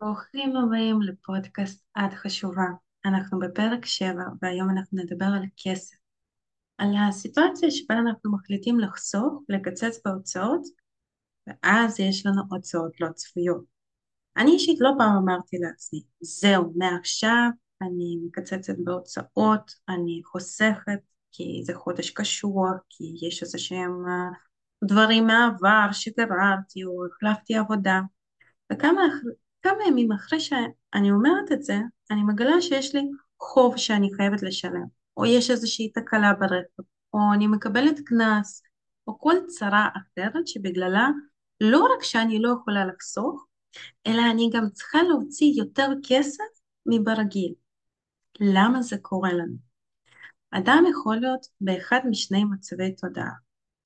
ברוכים הבאים לפודקאסט את חשובה. אנחנו בפרק 7 והיום אנחנו נדבר על כסף. על הסיטואציה שבה אנחנו מחליטים לחסוך, לקצץ בהוצאות, ואז יש לנו הוצאות לא צפויות. אני אישית לא פעם אמרתי לעצמי, זהו, מעכשיו אני מקצצת בהוצאות, אני חוסכת כי זה חודש קשוח, כי יש איזה שהם אה, דברים מהעבר שגררתי או החלפתי עבודה. וכמה כמה ימים אחרי שאני אומרת את זה, אני מגלה שיש לי חוב שאני חייבת לשלם, או יש איזושהי תקלה ברכב, או אני מקבלת קנס, או כל צרה אחרת שבגללה לא רק שאני לא יכולה לחסוך, אלא אני גם צריכה להוציא יותר כסף מברגיל. למה זה קורה לנו? אדם יכול להיות באחד משני מצבי תודעה,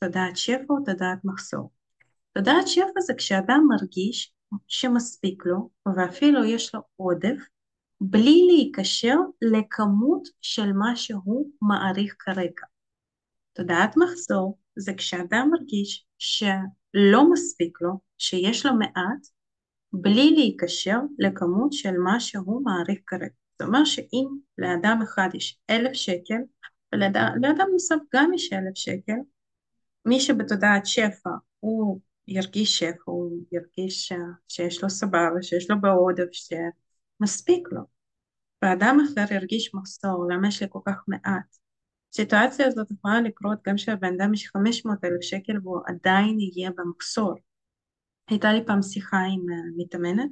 תודעת שפע או תודעת מחסור. תודעת שפע זה כשאדם מרגיש שמספיק לו ואפילו יש לו עודף בלי להיקשר לכמות של מה שהוא מעריך כרגע. תודעת מחזור זה כשאדם מרגיש שלא מספיק לו, שיש לו מעט, בלי להיקשר לכמות של מה שהוא מעריך כרגע. זאת אומרת שאם לאדם אחד יש אלף שקל ולאדם נוסף גם יש אלף שקל, מי שבתודעת שפע הוא ירגיש שפע, הוא ירגיש שיש לו סבבה, שיש לו בעודף, שמספיק לו. ואדם אחר ירגיש מחסור, למה יש לי כל כך מעט? הסיטואציה הזאת יכולה לקרות גם כשהבן אדם יש 500 אלף שקל והוא עדיין יהיה במחסור. הייתה לי פעם שיחה עם מתאמנת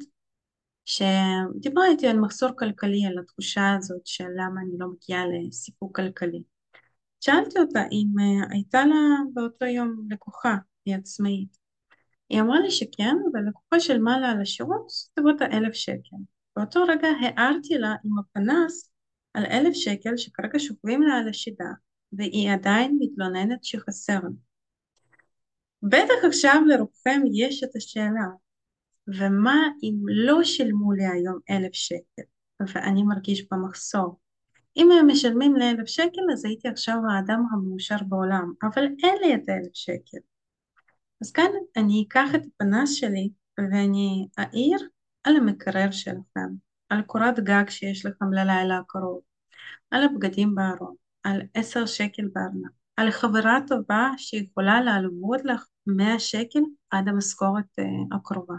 שדיברה איתי על מחסור כלכלי, על התחושה הזאת של למה אני לא מגיעה לסיפוק כלכלי. שאלתי אותה אם הייתה לה באותו יום לקוחה, היא עצמאית, היא אמרה לי שכן, ולקוחה של מעלה על השירות בסביבות האלף שקל. באותו רגע הערתי לה עם הפנס על אלף שקל שכרגע שוכבים לה על השידה, והיא עדיין מתלוננת שחסר. בטח עכשיו לרובכם יש את השאלה, ומה אם לא שילמו לי היום אלף שקל, ואני מרגיש במחסור? אם הם משלמים לי אלף שקל, אז הייתי עכשיו האדם המאושר בעולם, אבל אין לי את האלף שקל. אז כאן אני אקח את הפנס שלי ואני אעיר על המקרר שלכם, על קורת גג שיש לכם ללילה הקרוב, על הבגדים בארון, על עשר שקל בארנק, על חברה טובה שיכולה להלוות לך מאה שקל עד המשכורת uh, הקרובה.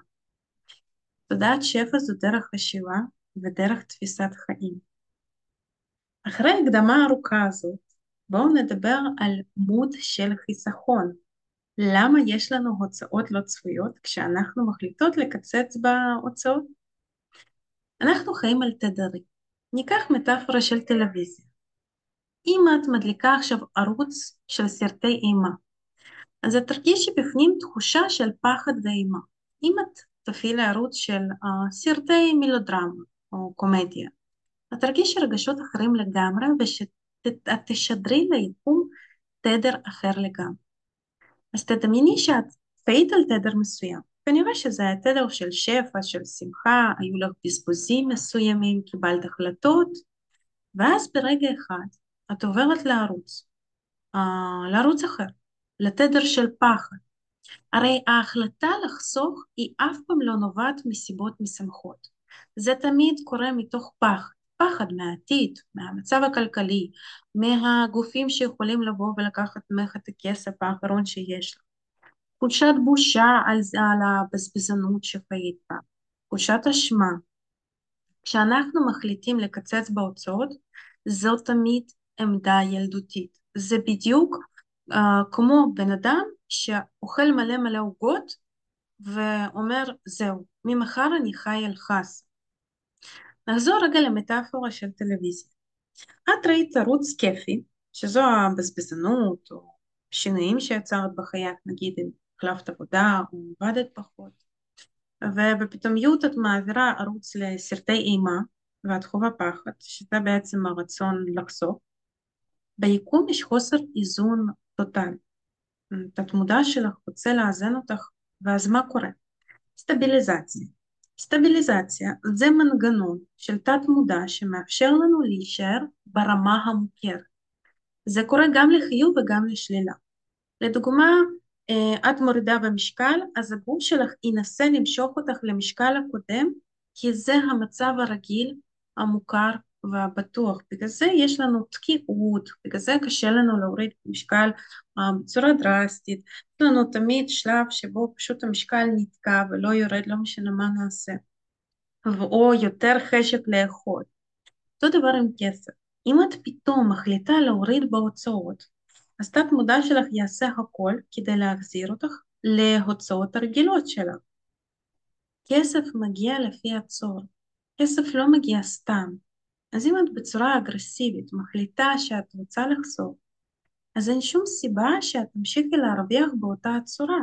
תודעת שפע זו דרך חשיבה ודרך תפיסת חיים. אחרי ההקדמה הארוכה הזאת, בואו נדבר על מוד של חיסכון, למה יש לנו הוצאות לא צפויות כשאנחנו מחליטות לקצץ בהוצאות? אנחנו חיים על תדרים. ניקח מטאפורה של טלוויזיה. אם את מדליקה עכשיו ערוץ של סרטי אימה, אז את תרגישי בפנים תחושה של פחד ואימה. אם את תפעילי ערוץ של uh, סרטי מילודרמה או קומדיה, את תרגישי רגשות אחרים לגמרי ושאת תשדרי ליקום תדר אחר לגמרי. אז תדמייני שאת חיית על תדר מסוים. כנראה שזה היה תדר של שפע, של שמחה, היו לך בזבוזים מסוימים, קיבלת החלטות, ואז ברגע אחד את עוברת לערוץ, uh, לערוץ אחר, לתדר של פחד. הרי ההחלטה לחסוך היא אף פעם לא נובעת מסיבות משמחות. זה תמיד קורה מתוך פחד. פחד מהעתיד, מהמצב הכלכלי, מהגופים שיכולים לבוא ולקחת ממך את הכסף האחרון שיש לך. תחושת בושה על, על הבזבזנות שחיית בה, תחושת אשמה. כשאנחנו מחליטים לקצץ בהוצאות, זו תמיד עמדה ילדותית. זה בדיוק uh, כמו בן אדם שאוכל מלא מלא עוגות ואומר זהו, ממחר אני חי על חס. נחזור רגע למטאפורה של טלוויזיה. את ראית ערוץ כיפי, שזו הבזבזנות או שינויים שיצרת בחייך, נגיד אם החלפת עבודה או עבדת פחות, ובפתאומיות את מעבירה ערוץ לסרטי אימה ואת חווה פחד, שזה בעצם הרצון לחסוך. ביקום יש חוסר איזון טוטאלי. התת מודע שלך רוצה לאזן אותך, ואז מה קורה? סטביליזציה. סטביליזציה זה מנגנון של תת מודע שמאפשר לנו להישאר ברמה המוכרת. זה קורה גם לחיוב וגם לשלילה. לדוגמה, את מורידה במשקל, אז הגוף שלך ינסה למשוך אותך למשקל הקודם כי זה המצב הרגיל, המוכר והבטוח. בגלל זה יש לנו תקיעות, בגלל זה קשה לנו להוריד משקל uh, בצורה דרסטית. יש לנו תמיד שלב שבו פשוט המשקל נתקע ולא יורד, לא משנה מה נעשה. או יותר חשק לאכול. אותו דבר עם כסף. אם את פתאום מחליטה להוריד בהוצאות, אז תת מודע שלך יעשה הכל כדי להחזיר אותך להוצאות הרגילות שלך. כסף מגיע לפי הצור, כסף לא מגיע סתם. אז אם את בצורה אגרסיבית מחליטה שאת רוצה לחסוך, אז אין שום סיבה שאת תמשיכי להרוויח באותה הצורה.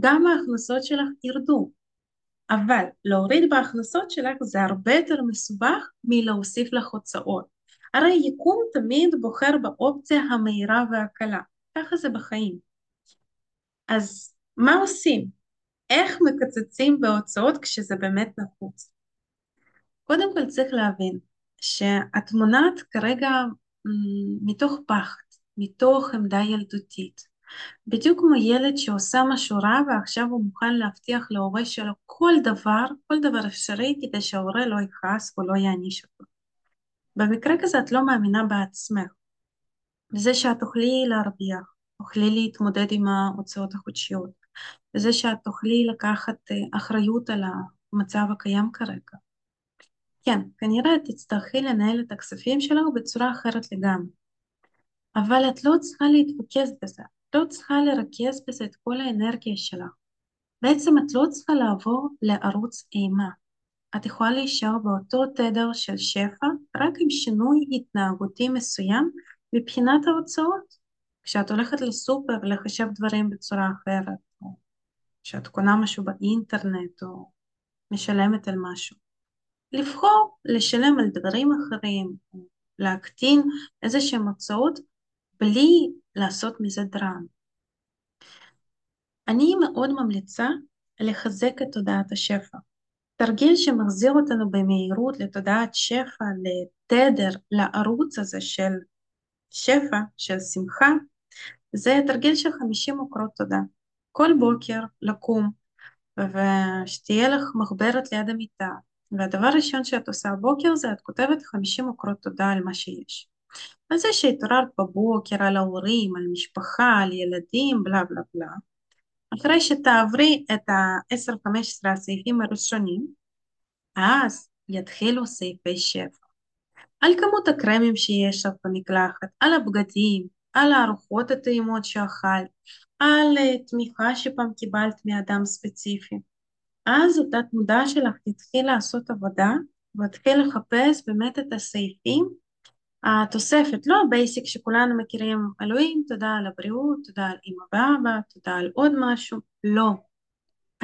גם ההכנסות שלך ירדו, אבל להוריד בהכנסות שלך זה הרבה יותר מסובך מלהוסיף לך הוצאות. הרי יקום תמיד בוחר באופציה המהירה והקלה, ככה זה בחיים. אז מה עושים? איך מקצצים בהוצאות כשזה באמת נחוץ? קודם כל צריך להבין שהתמונת כרגע מתוך פחד, מתוך עמדה ילדותית. בדיוק כמו ילד שעושה משהו רע ועכשיו הוא מוכן להבטיח להורה שלו כל דבר, כל דבר אפשרי כדי שההורה לא יכעס או לא יעניש אותו. במקרה כזה את לא מאמינה בעצמך, בזה שאת תוכלי להרוויח, תוכלי להתמודד עם ההוצאות החודשיות, בזה שאת תוכלי לקחת אה, אחריות על המצב הקיים כרגע. כן, כנראה תצטרכי לנהל את הכספים שלך בצורה אחרת לגמרי, אבל את לא צריכה להתרכז בזה, את לא צריכה לרכז בזה את כל האנרגיה שלך. בעצם את לא צריכה לעבור לערוץ אימה. את יכולה להישאר באותו תדר של שפע, רק עם שינוי התנהגותי מסוים מבחינת ההוצאות. כשאת הולכת לסופר לחשב דברים בצורה אחרת, או כשאת קונה משהו באינטרנט, או משלמת על משהו. לבחור לשלם על דברים אחרים, להקטין איזה שהן הוצאות, בלי לעשות מזה דרמה. אני מאוד ממליצה לחזק את תודעת השפע. תרגיל שמחזיר אותנו במהירות לתודעת שפע, לתדר, לערוץ הזה של שפע, של שמחה, זה תרגיל של 50 עוקרות תודה. כל בוקר לקום ושתהיה לך מחברת ליד המיטה, והדבר הראשון שאת עושה בבוקר זה את כותבת 50 עוקרות תודה על מה שיש. על זה שהתעוררת בבוקר, על ההורים, על משפחה, על ילדים, בלה בלה בלה. אחרי שתעברי את ה-10-15 הסעיפים הראשונים, אז יתחילו סעיפי שפע. על כמות הקרמים שיש לך במקלחת, על הבגדים, על הארוחות הטעימות שאכלת, על אה, תמיכה שפעם קיבלת מאדם ספציפי. אז התת מודע שלך תתחיל לעשות עבודה ותתחיל לחפש באמת את הסעיפים התוספת, לא ה basic שכולנו מכירים, אלוהים, תודה על הבריאות, תודה על אמא ואבא, תודה על עוד משהו, לא.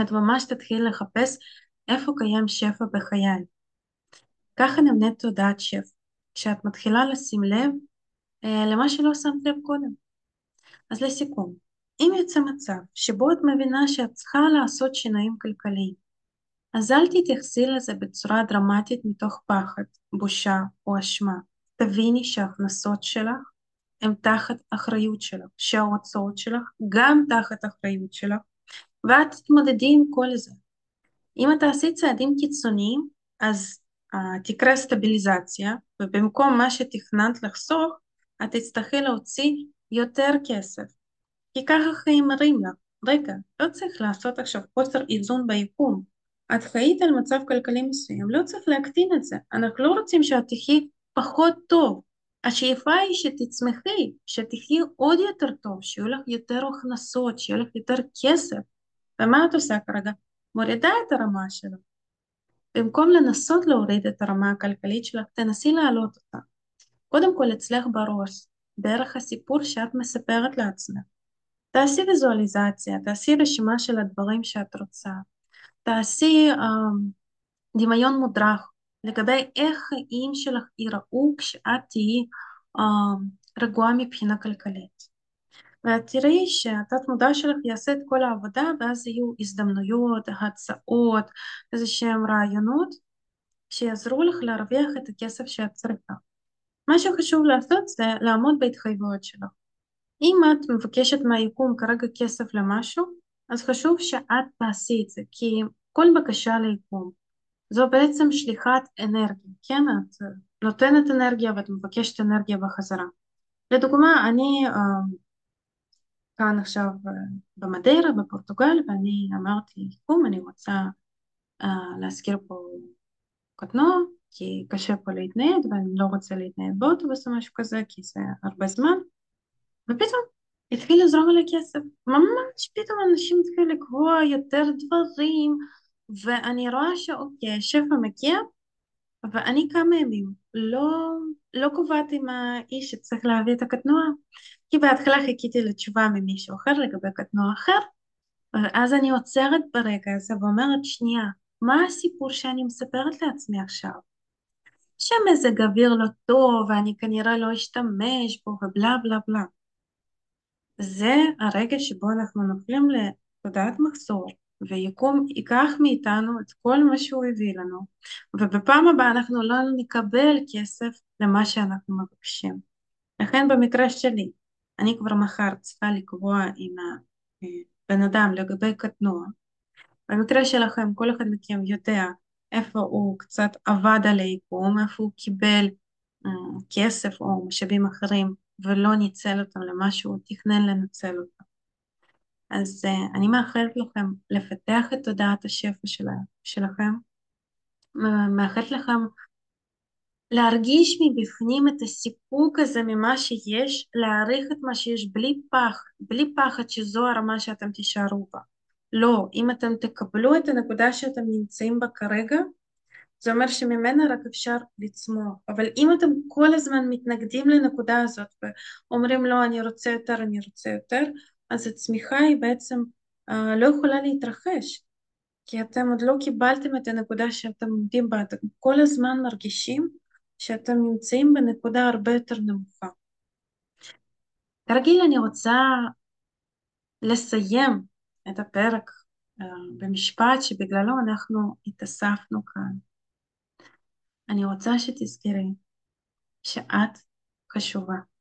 את ממש תתחיל לחפש איפה קיים שפע בחיי. ככה נמנית תודעת שפע, כשאת מתחילה לשים לב אה, למה שלא שמת לב קודם. אז לסיכום, אם יוצא מצב שבו את מבינה שאת צריכה לעשות שינויים כלכליים, אז אל תתייחסי לזה בצורה דרמטית מתוך פחד, בושה או אשמה. תביני שההכנסות שלך הן תחת אחריות שלך, שההוצאות שלך גם תחת אחריות שלך, ואת תתמודדי עם כל זה. אם את תעשי צעדים קיצוניים, אז uh, תקרה סטביליזציה, ובמקום מה שתכננת לחסוך, את תצטרכי להוציא יותר כסף. כי ככה חיים מראים לך, רגע, לא צריך לעשות עכשיו חוסר איזון ביקום. את חיית על מצב כלכלי מסוים, לא צריך להקטין את זה. אנחנו לא רוצים שאת תחי פחות טוב. השאיפה היא שתצמחי, שתחי עוד יותר טוב, שיהיו לך יותר הכנסות, שיהיה לך יותר כסף. ומה את עושה כרגע? מורידה את הרמה שלך. במקום לנסות להוריד את הרמה הכלכלית שלך, תנסי להעלות אותה. קודם כל אצלך בראש, דרך הסיפור שאת מספרת לעצמך. תעשי ויזואליזציה, תעשי רשימה של הדברים שאת רוצה, תעשי אה, דמיון מודרך לגבי איך חיים שלך ייראו כשאת תהיי אה, רגועה מבחינה כלכלית. ואת תראי שהתת מודע שלך יעשה את כל העבודה ואז יהיו הזדמנויות, הצעות, איזה שהם רעיונות שיעזרו לך להרוויח את הכסף שאת צריכה. מה שחשוב לעשות זה לעמוד בהתחייבויות שלך. אם את מבקשת מהיקום כרגע כסף למשהו, אז חשוב שאת תעשי את זה, כי כל בקשה ליקום זו בעצם שליחת אנרגיה, כן? את נותנת אנרגיה ואת מבקשת אנרגיה בחזרה. לדוגמה, אני אה, כאן עכשיו אה, במדיירה, בפורטוגל, ואני אמרתי ליקום, אני רוצה אה, להזכיר פה קטנוע, כי קשה פה להתנייד, ואני לא רוצה להתנייד באוטובוס או משהו כזה, כי זה הרבה זמן, ופתאום התחיל לזרום עלי כסף. ממש פתאום אנשים התחילו לקבוע יותר דברים, ואני רואה שאוקיי, שפע מגיע, ואני כמה ימים לא, לא קובעת עם האיש שצריך להביא את הקטנוע, כי בהתחלה חיכיתי לתשובה ממישהו אחר לגבי קטנוע אחר, ואז אני עוצרת ברגע הזה ואומרת, שנייה, מה הסיפור שאני מספרת לעצמי עכשיו? שמזג אוויר לא טוב ואני כנראה לא אשתמש בו ובלה בלה בלה. זה הרגע שבו אנחנו נופלים לתודעת מחסור ויקום ייקח מאיתנו את כל מה שהוא הביא לנו ובפעם הבאה אנחנו לא נקבל כסף למה שאנחנו מבקשים. לכן במקרה שלי אני כבר מחר צריכה לקבוע עם הבן אדם לגבי קטנוע. במקרה שלכם כל אחד מכם יודע איפה הוא קצת עבד על היקום, איפה הוא קיבל um, כסף או משאבים אחרים ולא ניצל אותם למה שהוא תכנן לנצל אותם. אז uh, אני מאחלת לכם לפתח את תודעת השפע של, שלכם, מאחלת לכם להרגיש מבפנים את הסיפוק הזה ממה שיש, להעריך את מה שיש בלי פחד, בלי פחד שזו הרמה שאתם תישארו בה. לא, אם אתם תקבלו את הנקודה שאתם נמצאים בה כרגע, זה אומר שממנה רק אפשר לצמוח. אבל אם אתם כל הזמן מתנגדים לנקודה הזאת ואומרים לא, אני רוצה יותר, אני רוצה יותר, אז הצמיחה היא בעצם uh, לא יכולה להתרחש. כי אתם עוד לא קיבלתם את הנקודה שאתם עומדים בה, אתם כל הזמן מרגישים שאתם נמצאים בנקודה הרבה יותר נמוכה. כרגיל אני רוצה לסיים את הפרק uh, במשפט שבגללו אנחנו התאספנו כאן. אני רוצה שתזכרי שאת חשובה.